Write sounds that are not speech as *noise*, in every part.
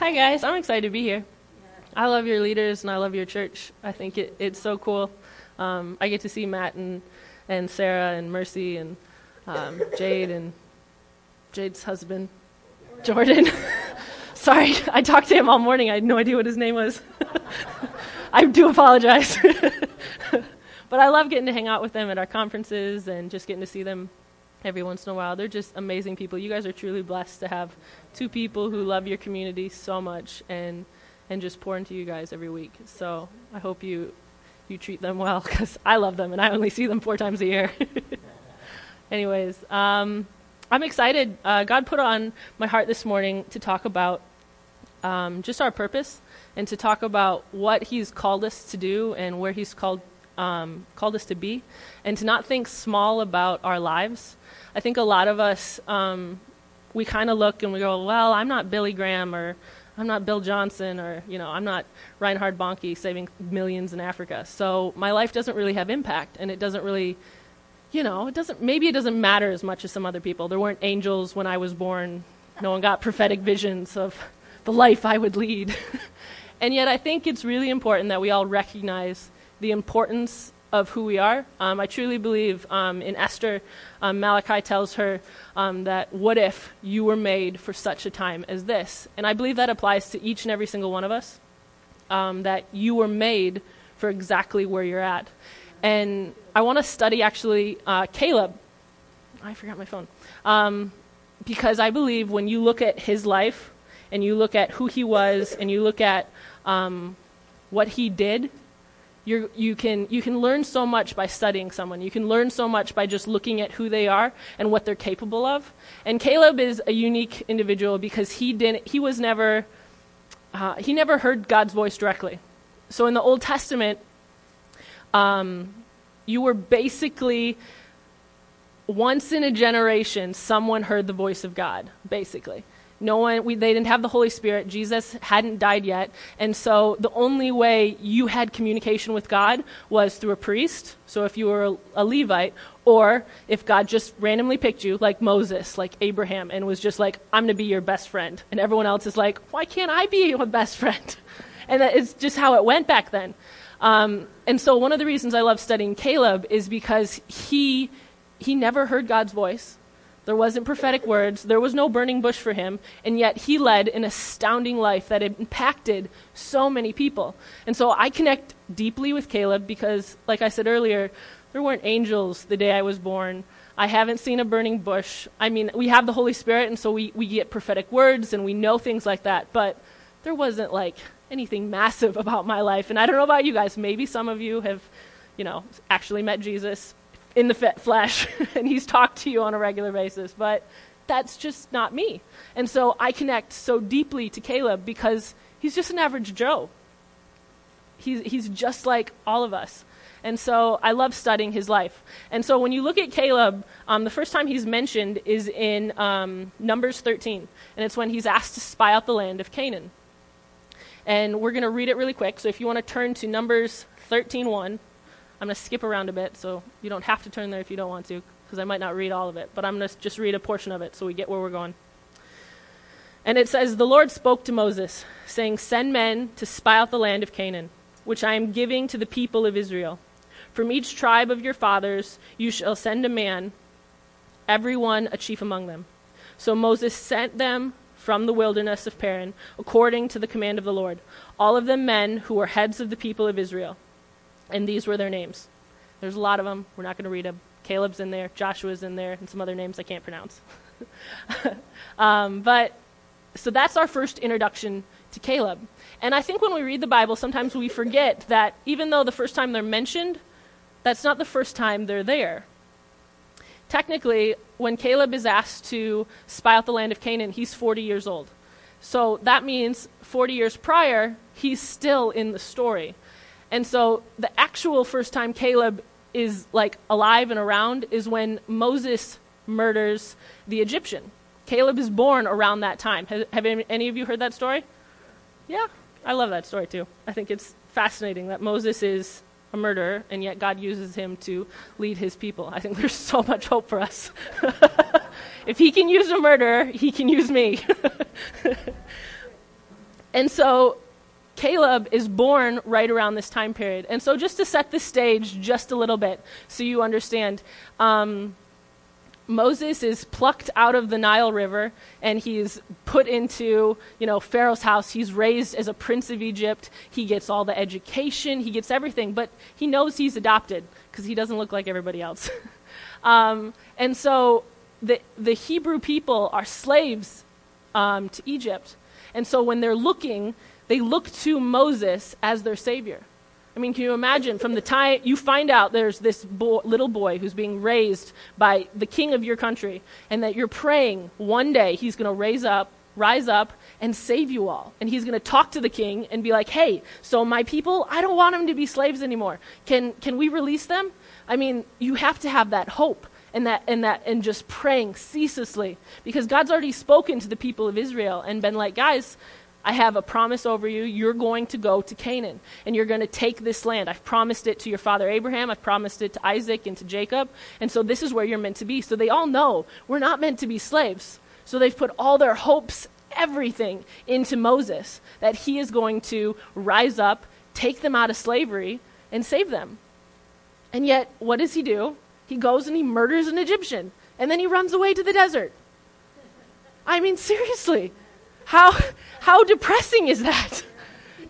Hi, guys. I'm excited to be here. I love your leaders and I love your church. I think it, it's so cool. Um, I get to see Matt and, and Sarah and Mercy and um, Jade and Jade's husband, Jordan. *laughs* Sorry, I talked to him all morning. I had no idea what his name was. *laughs* I do apologize. *laughs* but I love getting to hang out with them at our conferences and just getting to see them every once in a while. They're just amazing people. You guys are truly blessed to have two people who love your community so much and and just pour into you guys every week. So I hope you you treat them well *laughs* because I love them and I only see them four times a year. *laughs* Anyways, um, I'm excited. Uh, God put on my heart this morning to talk about um, just our purpose and to talk about what He's called us to do and where He's called um, called us to be, and to not think small about our lives. I think a lot of us um, we kind of look and we go, well, I'm not Billy Graham or I'm not Bill Johnson or you know I'm not Reinhard Bonnke saving millions in Africa. So my life doesn't really have impact, and it doesn't really, you know, it doesn't. Maybe it doesn't matter as much as some other people. There weren't angels when I was born. No one got prophetic visions of the life I would lead. *laughs* and yet I think it's really important that we all recognize the importance of who we are. Um, I truly believe um, in Esther, um, Malachi tells her um, that what if you were made for such a time as this? And I believe that applies to each and every single one of us, um, that you were made for exactly where you're at. And I want to study actually uh, Caleb. I forgot my phone. Um, because I believe when you look at his life and you look at who he was and you look at what he did, you're, you, can, you can learn so much by studying someone. You can learn so much by just looking at who they are and what they're capable of. And Caleb is a unique individual because he, didn't, he was never, uh, he never heard God's voice directly. So in the Old Testament, um, you were basically, once in a generation, someone heard the voice of God, basically. No one, we, they didn't have the Holy Spirit. Jesus hadn't died yet. And so the only way you had communication with God was through a priest. So if you were a, Levite, or if God just randomly picked you, like Moses, like Abraham, and was just like, I'm going to be your best friend. And everyone else is like, why can't I be your best friend? *laughs* And that is just how it went back then. Um, and so one of the reasons I love studying Caleb is because he, he never heard God's voice. There wasn't prophetic words. There was no burning bush for him. And yet he led an astounding life that impacted so many people. And so I connect deeply with Caleb because, like I said earlier, there weren't angels the day I was born. I haven't seen a burning bush. I mean, we have the Holy Spirit, and so we, we get prophetic words and we know things like that. But there wasn't like anything massive *laughs* about my life. And I don't know about you guys. Maybe some of you have, you know, actually met Jesus in the flesh *laughs* and he's talked to you on a regular basis, but that's just not me. And so I connect so deeply to Caleb because he's just an average Joe. He's, he's just like all of us. And so I love studying his life. And so when you look at Caleb, um, the first time he's mentioned is in um, Numbers 13. And it's when he's asked to spy out the land of Canaan. And we're going to read it really quick. So if you want to turn to Numbers 13.1, I'm going to skip around a bit, so you don't have to turn there if you don't want to, because I might not read all of it. But I'm going to just read a portion of it so we get where we're going. And it says, The Lord spoke to Moses, saying, Send men to spy out the land of Canaan, which I am giving to the people of Israel. From each tribe of your fathers you shall send a man, every one a chief among them. So Moses sent them from the wilderness of Paran, according to the command of the Lord, all of them men who were heads of the people of Israel. And these were their names. There's a lot of them. We're not going to read them. Caleb's in there, Joshua's in there, and some other names I can't pronounce. *laughs* um, but so that's our first introduction to Caleb. And I think when we read the Bible, sometimes we forget that even though the first time they're mentioned, that's not the first time they're there. Technically, when Caleb is asked to spy out the land of Canaan, he's 40 years old. So that means 40 years prior, he's still in the story. And so the actual first time Caleb is like alive and around is when Moses murders the Egyptian. Caleb is born around that time. Have, have any of you heard that story? Yeah, I love that story too. I think it's fascinating that Moses is a murderer and yet God uses him to lead his people. I think there's so much hope for us. *laughs* if he can use a murderer, he can use me. *laughs* And so Caleb is born right around this time period. And so, just to set the stage just a little bit so you understand, um, Moses is plucked out of the Nile River and he's put into, you know, Pharaoh's house. He's raised as a prince of Egypt. He gets all the education, he gets everything, but he knows he's adopted because he doesn't look like everybody else. *laughs* um, and so the, the Hebrew people are slaves um, to Egypt. And so when they're looking, they look to Moses as their savior. I mean, can you imagine from the time you find out there's this little boy who's being raised by the king of your country, and that you're praying one day he's going to raise up, rise up, and save you all. And he's going to talk to the king and be like, hey, so my people, I don't want them to be slaves anymore. Can, can we release them? I mean, you have to have that hope and that and that and just praying ceaselessly because God's already spoken to the people of Israel and been like, guys, I have a promise over you. You're going to go to Canaan and you're going to take this land. I've promised it to your father Abraham. I've promised it to Isaac and to Jacob. And so this is where you're meant to be. So they all know we're not meant to be slaves. So they've put all their hopes, everything into Moses that he is going to rise up, take them out of slavery, and save them. And yet, what does he do? He goes and he murders an Egyptian. And then he runs away to the desert. I mean, seriously. How, how depressing is that?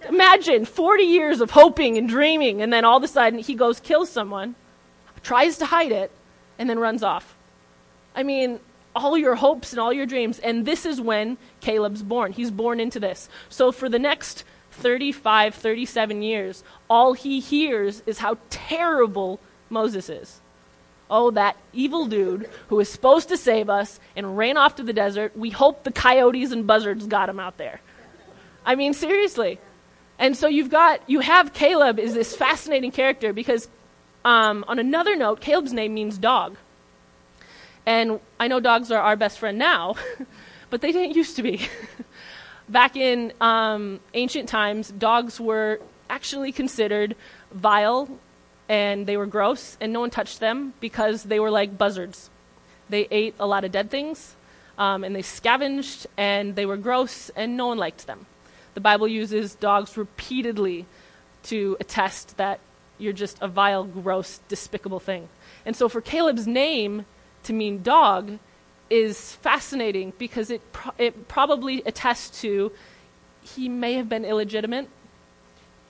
Imagine 40 years of hoping and dreaming, and then all of a sudden he goes, kills someone, tries to hide it, and then runs off. I mean, all your hopes and all your dreams. And this is when Caleb's born. He's born into this. So for the next 35, 37 years, all he hears is how terrible Moses is oh, that evil dude who was supposed to save us and ran off to the desert. We hope the coyotes and buzzards got him out there. I mean, seriously. And so you've got, you have Caleb is this fascinating character because, um, on another note, Caleb's name means dog. And I know dogs are our best friend now, *laughs* but they didn't used to be. *laughs* Back in um, ancient times, dogs were actually considered vile and they were gross, and no one touched them because they were like buzzards. They ate a lot of dead things, um, and they scavenged, and they were gross, and no one liked them. The Bible uses dogs repeatedly to attest that you're just a vile, gross, despicable thing. And so for Caleb's name to mean dog is fascinating because it, pro- it probably attests to he may have been illegitimate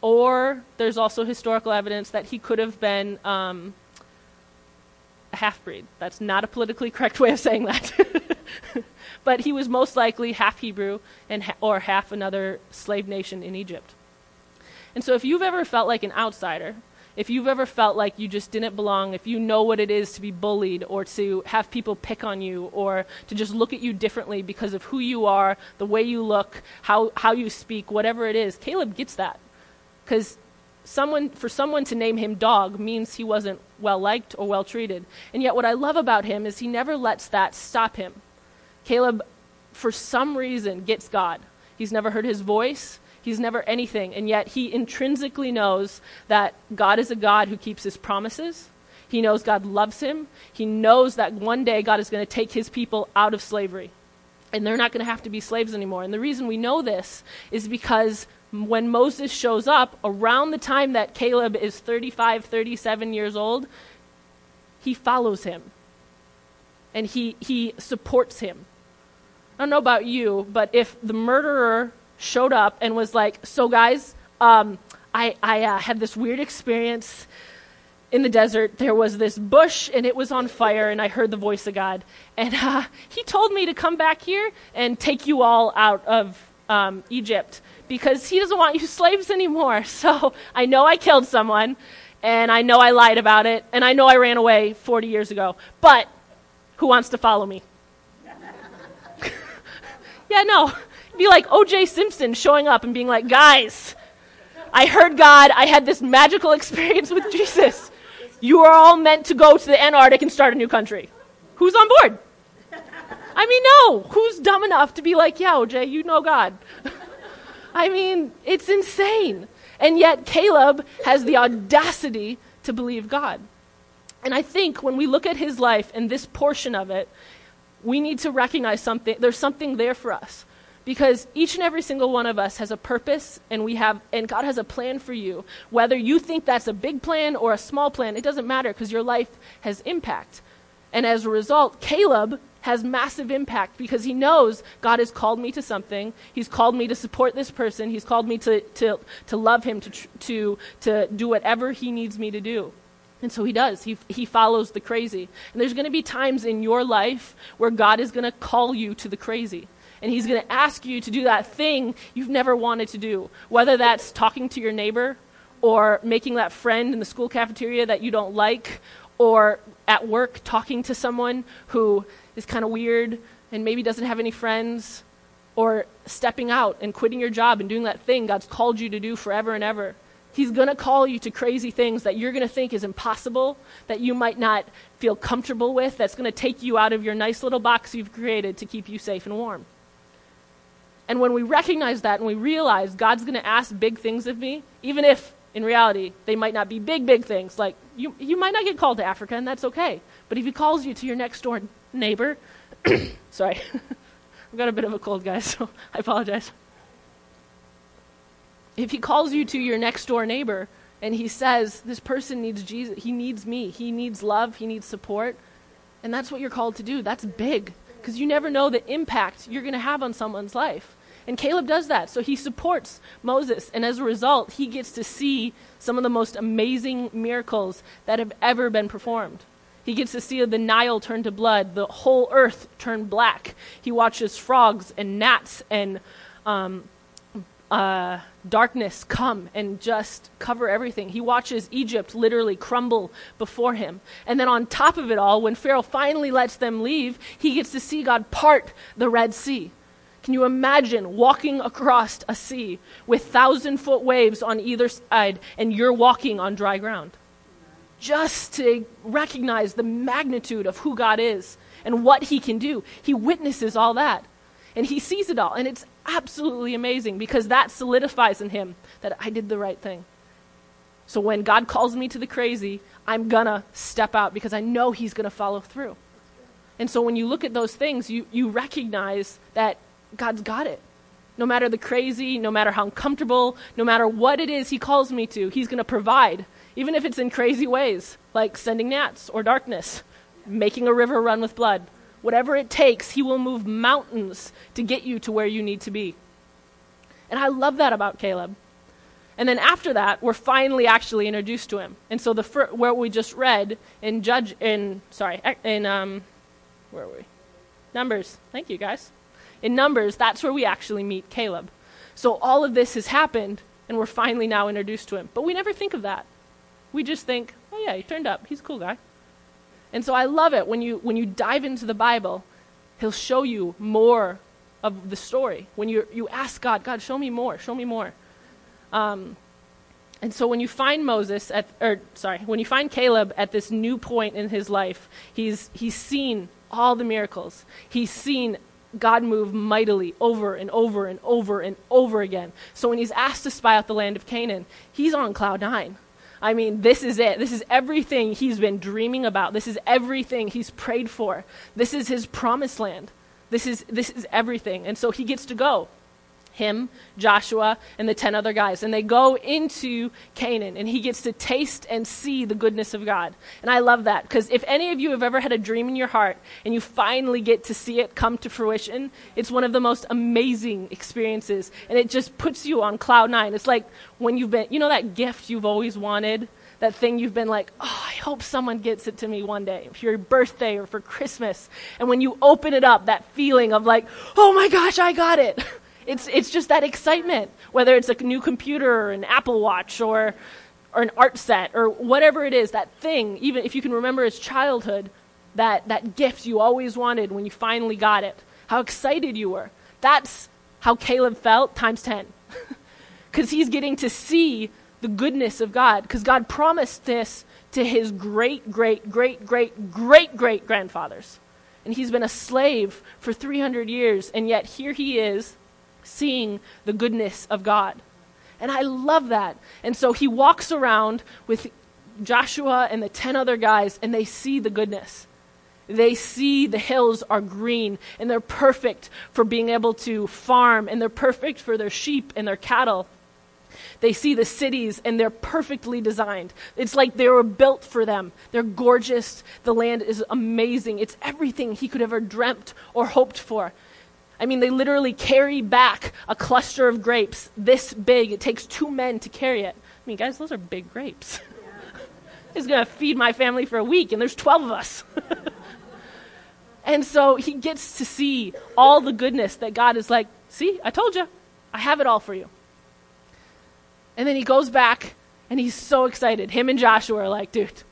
or there's also historical evidence that he could have been um, a half breed. That's not a politically correct way of saying that. *laughs* but he was most likely half Hebrew and ha- or half another slave nation in Egypt. And so if you've ever felt like an outsider, if you've ever felt like you just didn't belong, if you know what it is to be bullied or to have people pick on you or to just look at you differently because of who you are, the way you look, how, how you speak, whatever it is, Caleb gets that because someone for someone to name him dog means he wasn't well liked or well treated. And yet what I love about him is he never lets that stop him. Caleb for some reason gets God. He's never heard his voice. He's never anything. And yet he intrinsically knows that God is a God who keeps his promises. He knows God loves him. He knows that one day God is going to take his people out of slavery. And they're not going to have to be slaves anymore. And the reason we know this is because when Moses shows up, around the time that Caleb is 35, 37 years old, he follows him and he, he supports him. I don't know about you, but if the murderer showed up and was like, So, guys, um, I, I uh, had this weird experience in the desert. There was this bush and it was on fire, and I heard the voice of God. And uh, *laughs* he told me to come back here and take you all out of um, Egypt because he doesn't want you slaves anymore. *laughs* So I know I killed someone, and I know I lied about it, and I know I ran away 40 years ago. But who wants to follow me? *laughs* yeah, no. be like O.J. Simpson showing up and being like, guys, I heard God. I had this magical *laughs* experience with Jesus. You are all meant to go to the Antarctic and start a new country. Who's on board? I mean, no. Who's dumb enough to be like, yeah, OJ, you know God? I mean, it's insane. And yet, Caleb has the audacity to believe God. And I think when we look at his life and this portion of it, we need to recognize something. There's something there for us. because each and every single one of us has a purpose and we have and God has a plan for you. Whether you think that's a big plan or a small plan, it doesn't matter because your life has impact. And as a result, Caleb has massive impact because he knows God has called me to something. He's called me to support this person. He's called me to, to, to love him, to, to, to do whatever he needs me to do. And so he does. He, he follows the crazy. And there's going to be times in your life where God is going to call you to the crazy. And he's going to ask you to do that thing you've never wanted to do, whether that's talking to your neighbor or making that friend in the school cafeteria that you don't like or at work talking to someone who is kind of weird and maybe doesn't have any friends, or stepping out and quitting your job and doing that thing God's called you to do forever and ever. He's going to call you to crazy things that you're going to think is impossible, that you might not feel comfortable with, that's going to take you out of your nice little box you've created to keep you safe and warm. And when we recognize that and we realize God's going to ask big things of me, even if in reality they might not be big, big things, like you, you might not get called to Africa, and that's okay. But if He calls you to your next door neighbor, *coughs* sorry, *laughs* I've got a bit of a cold, guys, so *laughs* I apologize. If He calls you to your next door neighbor and He says, This person needs Jesus, he needs me, he needs love, he needs support, and that's what you're called to do, that's big because you never know the impact you're going to have on someone's life. And Caleb does that. So he supports Moses. And as a result, he gets to see some of the most amazing miracles that have ever been performed. He gets to see the Nile turn to blood, the whole earth turn black. He watches frogs and gnats and um, uh, darkness come and just cover everything. He watches Egypt literally crumble before him. And then on top of it all, when Pharaoh finally lets them leave, he gets to see God part the Red Sea. Can you imagine walking across a sea with thousand foot waves on either side and you're walking on dry ground? Just to recognize the magnitude of who God is and what he can do. He witnesses all that and he sees it all. And it's absolutely amazing because that solidifies in him that I did the right thing. So when God calls me to the crazy, I'm going to step out because I know he's going to follow through. And so when you look at those things, you, you recognize that God's got it. No matter the crazy, no matter how uncomfortable, no matter what it is he calls me to, he's going to provide, even if it's in crazy ways, like sending gnats or darkness, making a river run with blood. Whatever it takes, He will move mountains to get you to where you need to be. And I love that about Caleb. And then after that, we're finally actually introduced to him. And so the fir- where we just read in Judge in sorry in um, where are we? Numbers. Thank you guys. In Numbers, that's where we actually meet Caleb. So all of this has happened, and we're finally now introduced to him. But we never think of that. We just think, oh yeah, he turned up. He's a cool guy. And so I love it when you, when you dive into the Bible, He'll show you more of the story. When you, you ask God, God, show me more, show me more. Um, and so when you find Moses at, or sorry, when you find Caleb at this new point in his life, he's, he's seen all the miracles. He's seen God move mightily over and over and over and over again. So when he's asked to spy out the land of Canaan, he's on cloud nine. I mean, this is it. This is everything he's been dreaming about. This is everything he's prayed for. This is his promised land. This is, this is everything. And so he gets to go. Him, Joshua, and the 10 other guys. And they go into Canaan, and he gets to taste and see the goodness of God. And I love that because if any of you have ever had a dream in your heart and you finally get to see it come to fruition, it's one of the most amazing experiences. And it just puts you on cloud nine. It's like when you've been, you know, that gift you've always wanted? that thing you've been like, oh, I hope someone gets it to me one day, for your birthday or for Christmas. And when you open it up, that feeling of like, oh my gosh, I got it. *laughs* It's, it's just that excitement, whether it's a new computer or an Apple Watch or, or an art set or whatever it is, that thing, even if you can remember as childhood, that, that gift you always wanted when you finally got it, how excited you were. That's how Caleb felt times 10. *laughs* Because he's getting to see the goodness of God. Because God promised this to his great, great, great, great, great, great grandfathers. And he's been a slave for 300 years, and yet here he is seeing the goodness of God. And I love that. And so he walks around with Joshua and the 10 other guys, and they see the goodness. They see the hills are green and they're perfect for being able to farm and they're perfect for their sheep and their cattle. They see the cities and they're perfectly designed. It's like they were built for them. They're gorgeous. The land is amazing. It's everything he could ever dreamt or hoped for. I mean, they literally carry back a cluster of grapes this big. It takes two men to carry it. I mean, guys, those are big grapes. it's going to feed my family for a week, and there's 12 of us. *laughs* and so he gets to see all the goodness that God is like, see, I told you, I have it all for you. And then he goes back and he's so excited. Him and Joshua are like, dude,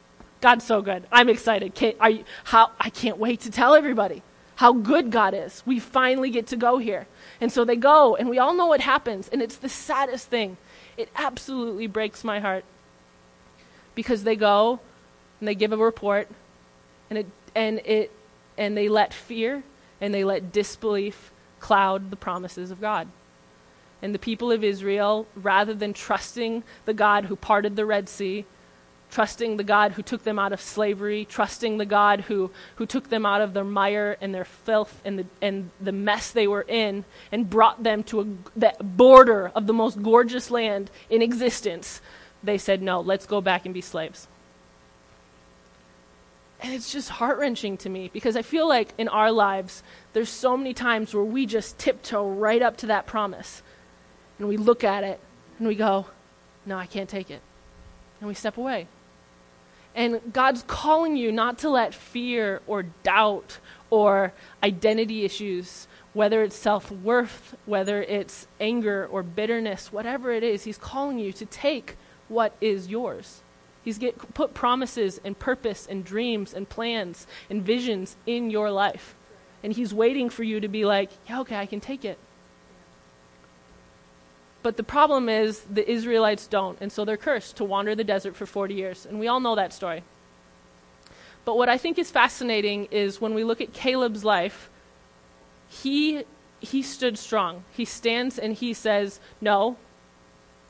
God's so good. I'm excited. Can't, you, how, I can't wait to tell everybody how good God is. We finally get to go here. And so they go, and we all know what happens. And it's the saddest thing. It absolutely breaks my heart. Because they go and they give a report, and, it, and, it, and they let fear and they let disbelief cloud the promises of God and the people of Israel, rather than trusting the God who parted the Red Sea, trusting the God who took them out of slavery, trusting the God who, who took them out of their mire and their filth and the, and the mess they were in and brought them to a, the border of the most gorgeous land in existence, they said, No, let's go back and be slaves. And it's just heart wrenching to me because I feel like in our lives, there's so many times where we just tiptoe right up to that promise and we look at it and we go, No, I can't take it. And we step away. And God's calling you not to let fear or doubt or identity issues, whether it's self worth, whether it's anger or bitterness, whatever it is, He's calling you to take what is yours. He's get, put promises and purpose and dreams and plans and visions in your life. And He's waiting for you to be like, yeah, okay, I can take it. But the problem is the Israelites don't, and so they're cursed to wander the desert for 40 years. And we all know that story. But what I think is fascinating is when we look at Caleb's life, he, he stood strong. He stands and he says, No,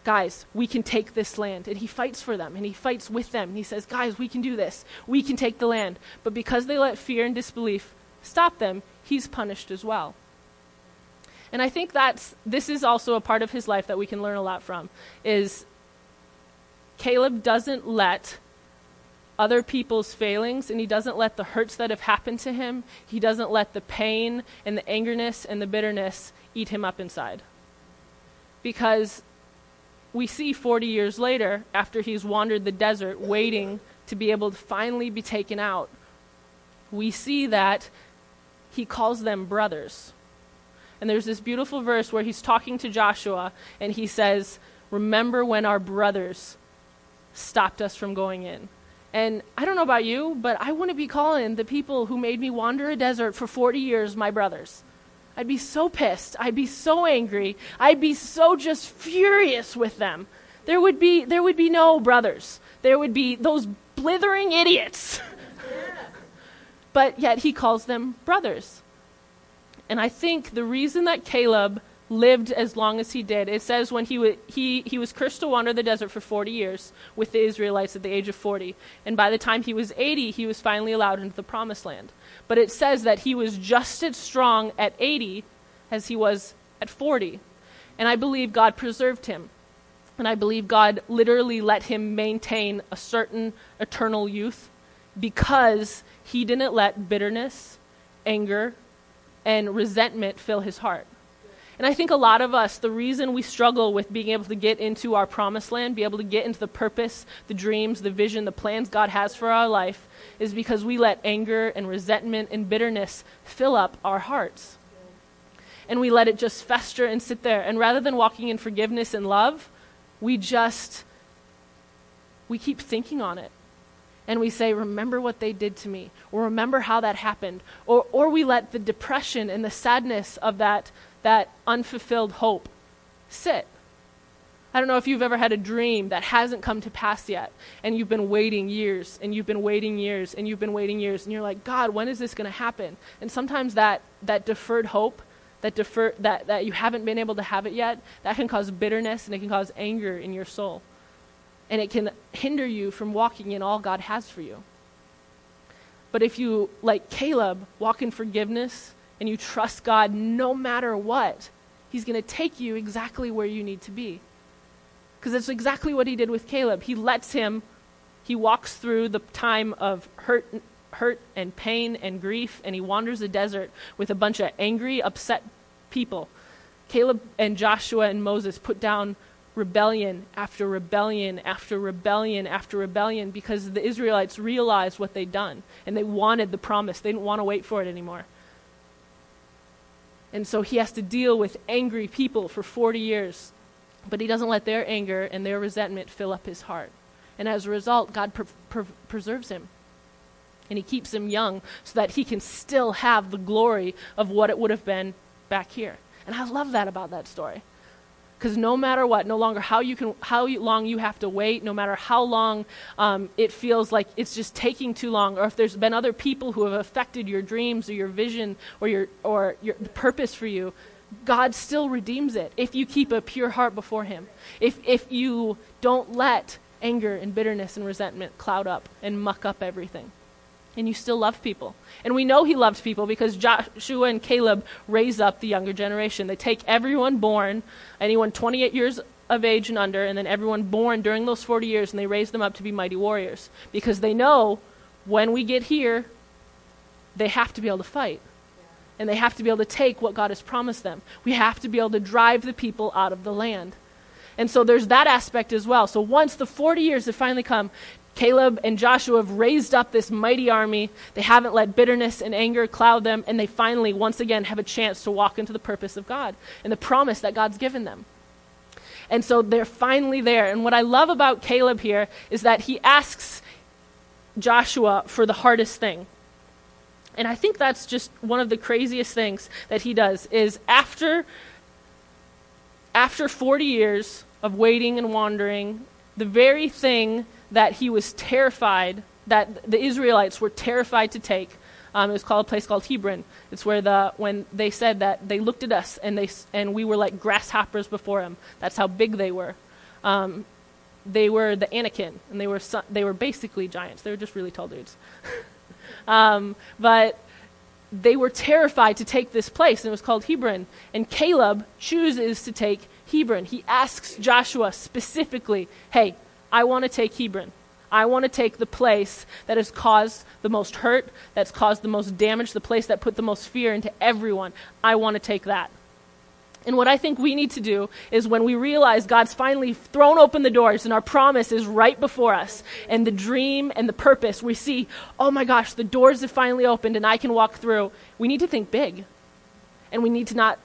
guys, we can take this land. And he fights for them and he fights with them. And He says, Guys, we can do this. We can take the land. But because they let fear and disbelief stop them, he's punished as well. And I think that's this is also a part of his life that we can learn a lot from is Caleb doesn't let other people's failings and he doesn't let the hurts that have happened to him, he doesn't let the pain and the angerness and the bitterness eat him up inside. Because we see 40 years later, after he's wandered the desert waiting to be able to finally be taken out, we see that he calls them brothers. And there's this beautiful verse where he's talking to Joshua and he says, Remember when our brothers stopped us from going in. And I don't know about you, but I wouldn't be calling the people who made me wander a desert for 40 years my brothers. I'd be so pissed. I'd be so angry. I'd be so just furious with them. There would be, there would be no brothers. There would be those blithering idiots. *laughs* but yet he calls them brothers. And I think the reason that Caleb lived as long as he did, it says when he, w- he, he was cursed to wander the desert for 40 years with the Israelites at the age of 40. And by the time he was 80, he was finally allowed into the promised land. But it says that he was just as strong at 80 as he was at 40. And I believe God preserved him. And I believe God literally let him maintain a certain eternal youth because he didn't let bitterness, anger, and resentment fill his heart. And I think a lot of us, the reason we struggle with being able to get into our promised land, be able to get into the purpose, the dreams, the vision, the plans God has for our life, is because we let anger and resentment and bitterness fill up our hearts. And we let it just fester and sit there. And rather than walking in forgiveness and love, we just, we keep thinking on it and we say, Remember what they did to me, or remember how that happened. Or, or we let the depression and the sadness of that, that unfulfilled hope sit. I don't know if you've ever had a dream that hasn't come to pass yet, and you've been waiting years, and you've been waiting years, and you've been waiting years, and you're like, God, when is this going to happen? And sometimes that, that deferred hope, that, defer, that, that you haven't been able to have it yet, that can cause bitterness and it can cause anger in your soul and it can hinder you from walking in all God has for you. But if you, like Caleb, walk in forgiveness and you trust God no matter what, He's going to take you exactly where you need to be. Because that's exactly what He did with Caleb. He lets him, he walks through the time of hurt, hurt and pain and grief, and he wanders the desert with a bunch of angry, upset people. Caleb and Joshua and Moses put down rebellion after rebellion after rebellion after rebellion because the Israelites realized what they'd done and they wanted the promise. They didn't want to wait for it anymore. And so he has to deal with angry people for 40 years. But he doesn't let their anger and their resentment fill up his heart. And as a result, God pre- pre- preserves him. And he keeps him young so that he can still have the glory of what it would have been back here. And I love that about that story. Because no matter what, no longer how you can, how long you have to wait, no matter how long um, it feels like it's just taking too long, or if there's been other people who have affected your dreams or your vision or your or your purpose for you, God still redeems it if you keep a pure heart before Him. If if you don't let anger and bitterness and resentment cloud up and muck up everything and you still love people. And we know he loved people because Joshua and Caleb raise up the younger generation. They take everyone born, anyone 28 years of age and under, and then everyone born during those 40 years, and they raise them up to be mighty warriors. Because they know when we get here, they have to be able to fight. And they have to be able to take what God has promised them. We have to be able to drive the people out of the land. And so there's that aspect as well. So once the 40 years have finally come, Caleb and Joshua have raised up this mighty army. They haven't let bitterness and anger cloud them, and they finally, once again, have a chance to walk into the purpose of God and the promise that God's given them. And so they're finally there. And what I love about Caleb here is that he asks Joshua for the hardest thing. And I think that's just one of the craziest things that he does is after after 40 years of waiting and wandering, the very thing that he was terrified, that the Israelites were terrified to take. Um, it was called a place called Hebron. It's where the when they said that they looked at us and they and we were like grasshoppers before him. That's how big they were. Um, they were the Anakim, and they were su- they were basically giants. They were just really tall dudes. *laughs* um, but they were terrified to take this place, and it was called Hebron. And Caleb chooses to take Hebron. He asks Joshua specifically, "Hey, I want to take Hebron. I want to take the place that has caused the most hurt, that's caused the most damage, the place that put the most fear into everyone. I want to take that. And what I think we need to do is when we realize God's finally thrown open the doors and our promise is right before us, and the dream and the purpose, we see, oh my gosh, the doors have finally opened and I can walk through. We need to think big. And we need to not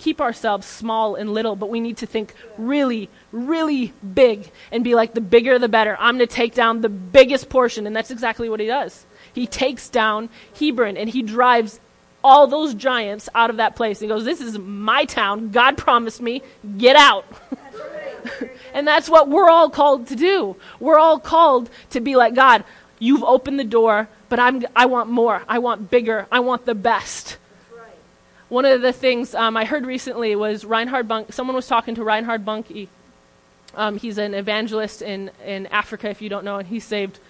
keep ourselves small and little, but we need to think really, really big and be like, the bigger the better. I'm going to take down the biggest portion. And that's exactly what he does. He takes down Hebron and he drives all those giants out of that place. He goes, This is my town. God promised me, get out. *laughs* and that's what we're all called to do. We're all called to be like, God, you've opened the door, but I'm, I want more. I want bigger. I want the best. One of the things um, I heard recently was Reinhard Bonnke. Someone was talking to Reinhard Bonnke. Um, he's an evangelist in, in Africa, if you don't know, and he saved,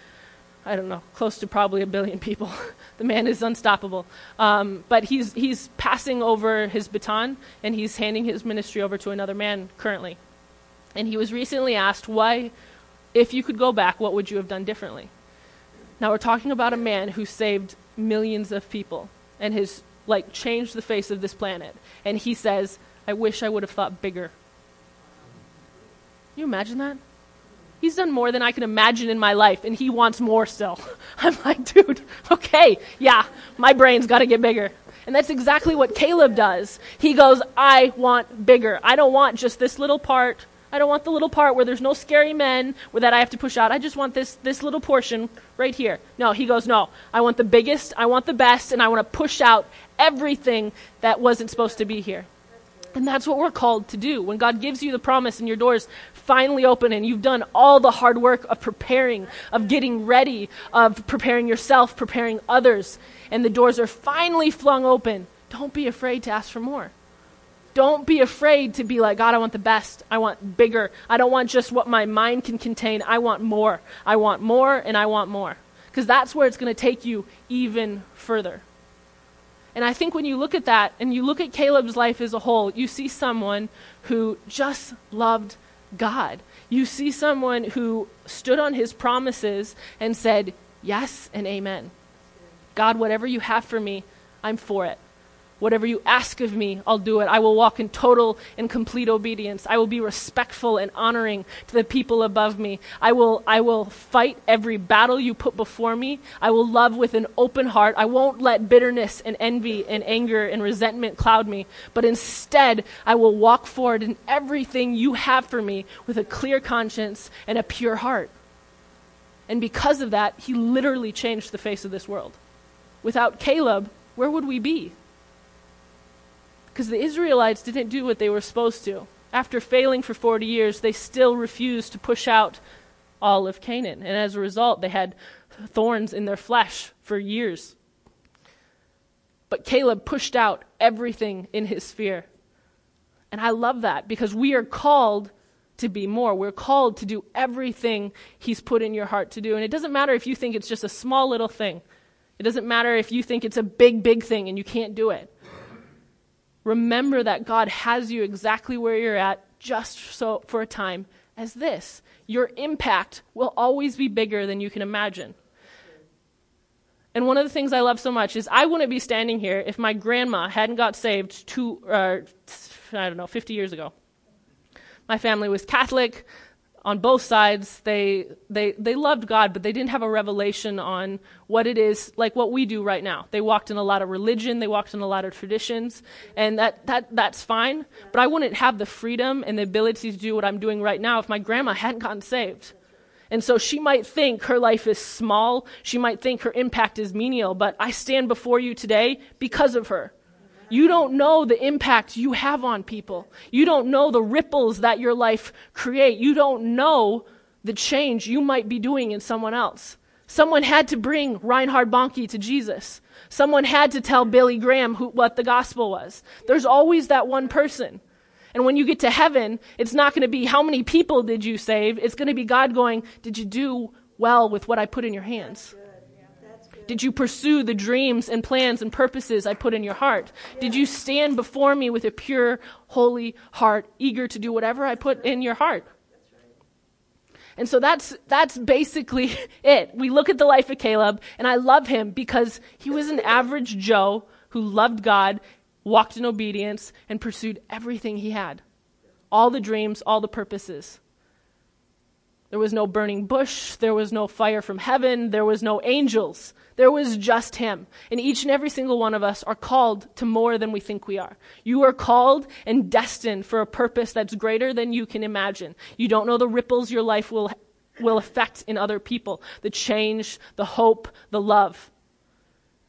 I don't know, close to probably a billion people. *laughs* the man is unstoppable. Um, but he's, he's passing over his baton, and he's handing his ministry over to another man currently. And he was recently asked, why, if you could go back, what would you have done differently? Now, we're talking about a man who saved millions of people, and his like changed the face of this planet. And he says, I wish I would have thought bigger. Can you imagine that? He's done more than I can imagine in my life, and he wants more still. *laughs* I'm like, dude, okay, yeah, my brain's got to get bigger. And that's exactly what Caleb does. He goes, I want bigger. I don't want just this little part I don't want the little part where there's no scary men where that I have to push out. I just want this, this little portion right here. No, he goes, no. I want the biggest, I want the best, and I want to push out everything that wasn't supposed to be here. And that's what we're called to do. When God gives you the promise and your doors finally open and you've done all the hard work of preparing, of getting ready, of preparing yourself, preparing others, and the doors are finally flung open, don't be afraid to ask for more. Don't be afraid to be like, God, I want the best. I want bigger. I don't want just what my mind can contain. I want more. I want more and I want more. because that's where it's going to take you even further. And I think when you look at that and you look at Caleb's life as a whole, you see someone who just loved God. You see someone who stood on his promises and said, Yes and amen. God, whatever you have for me, I'm for it. Whatever you ask of me, I'll do it. I will walk in total and complete obedience. I will be respectful and honoring to the people above me. I will, I will fight every battle you put before me. I will love with an open heart. I won't let bitterness and envy and anger and resentment cloud me, but instead, I will walk forward in everything you have for me with a clear conscience and a pure heart. And because of that, he literally changed the face of this world. Without Caleb, where would we be? Because the Israelites didn't do what they were supposed to. After failing for 40 years, they still refused to push out all of Canaan. And as a result, they had thorns in their flesh for years. But Caleb pushed out everything in his sphere. And I love that because we are called to be more. We're called to do everything He's put in your heart to do. And it doesn't matter if you think it's just a small little thing, it doesn't matter if you think it's a big, big thing and you can't do it. Remember that God has you exactly where you're at just so for a time as this. Your impact will always be bigger than you can imagine. And one of the things I love so much is I wouldn't be standing here if my grandma hadn't got saved two, uh, I don't know, 50 years ago. My family was Catholic on both sides they they they loved god but they didn't have a revelation on what it is like what we do right now. They walked in a lot of religion they walked in a lot of traditions and that that that's fine but i wouldn't have the freedom and the ability to do what i'm doing right now if my grandma hadn't gotten saved. And so she might think her life is small she might think her impact is menial but i stand before you today because of her you don't know the impact you have on people. You don't know the ripples that your life create. You don't know the change you might be doing in someone else. Someone had to bring Reinhard Bonnke to Jesus. Someone had to tell Billy Graham who, what the gospel was. There's always that one person. And when you get to heaven, it's not going to be how many people did you save? It's going to be God going, did you do well with what I put in your hands? Did you pursue the dreams and plans and purposes I put in your heart? Did you stand before me with a pure, holy heart, eager to do whatever I put in your heart? And so that's, that's basically *laughs* it. We look at the life of Caleb, and I love him because he was an average Joe who loved God, walked in obedience, and pursued everything he had all the dreams, all the purposes. There was no burning bush. There was no fire from heaven. There was no angels. There was just him. And each and every single one of us are called to more than we think we are. You are called and destined for a purpose that's greater than you can imagine. You don't know the ripples your life will, will affect in other people, the change, the hope, the love.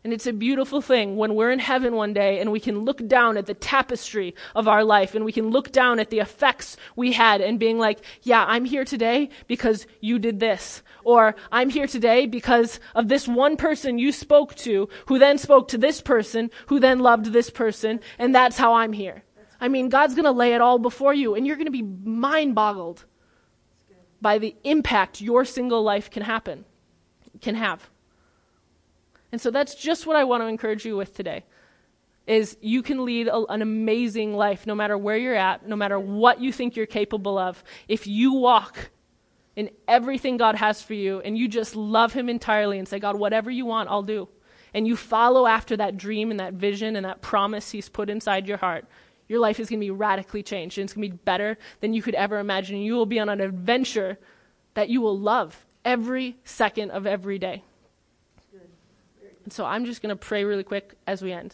And it's a beautiful thing when we're in heaven one day and we can look down at the tapestry of our life and we can look down at the effects we had and being like, yeah, I'm here today because you did this. Or I'm here today because of this one person you spoke to who then spoke to this person who then loved this person and that's how I'm here. I mean, God's going to lay it all before you and you're going to be mind boggled by the impact your single life can happen, can have. And so that's just what I want to encourage you with today. Is you can lead a, an amazing life no matter where you're at, no matter what you think you're capable of. If you walk in everything God has for you and you just love Him entirely and say, God, whatever you want, I'll do. And you follow after that dream and that vision and that promise He's put inside your heart, your life is going to be radically changed and it's going to be better than you could ever imagine. You will be on an adventure that you will love every second of every day. So I'm just going to pray really quick as we end.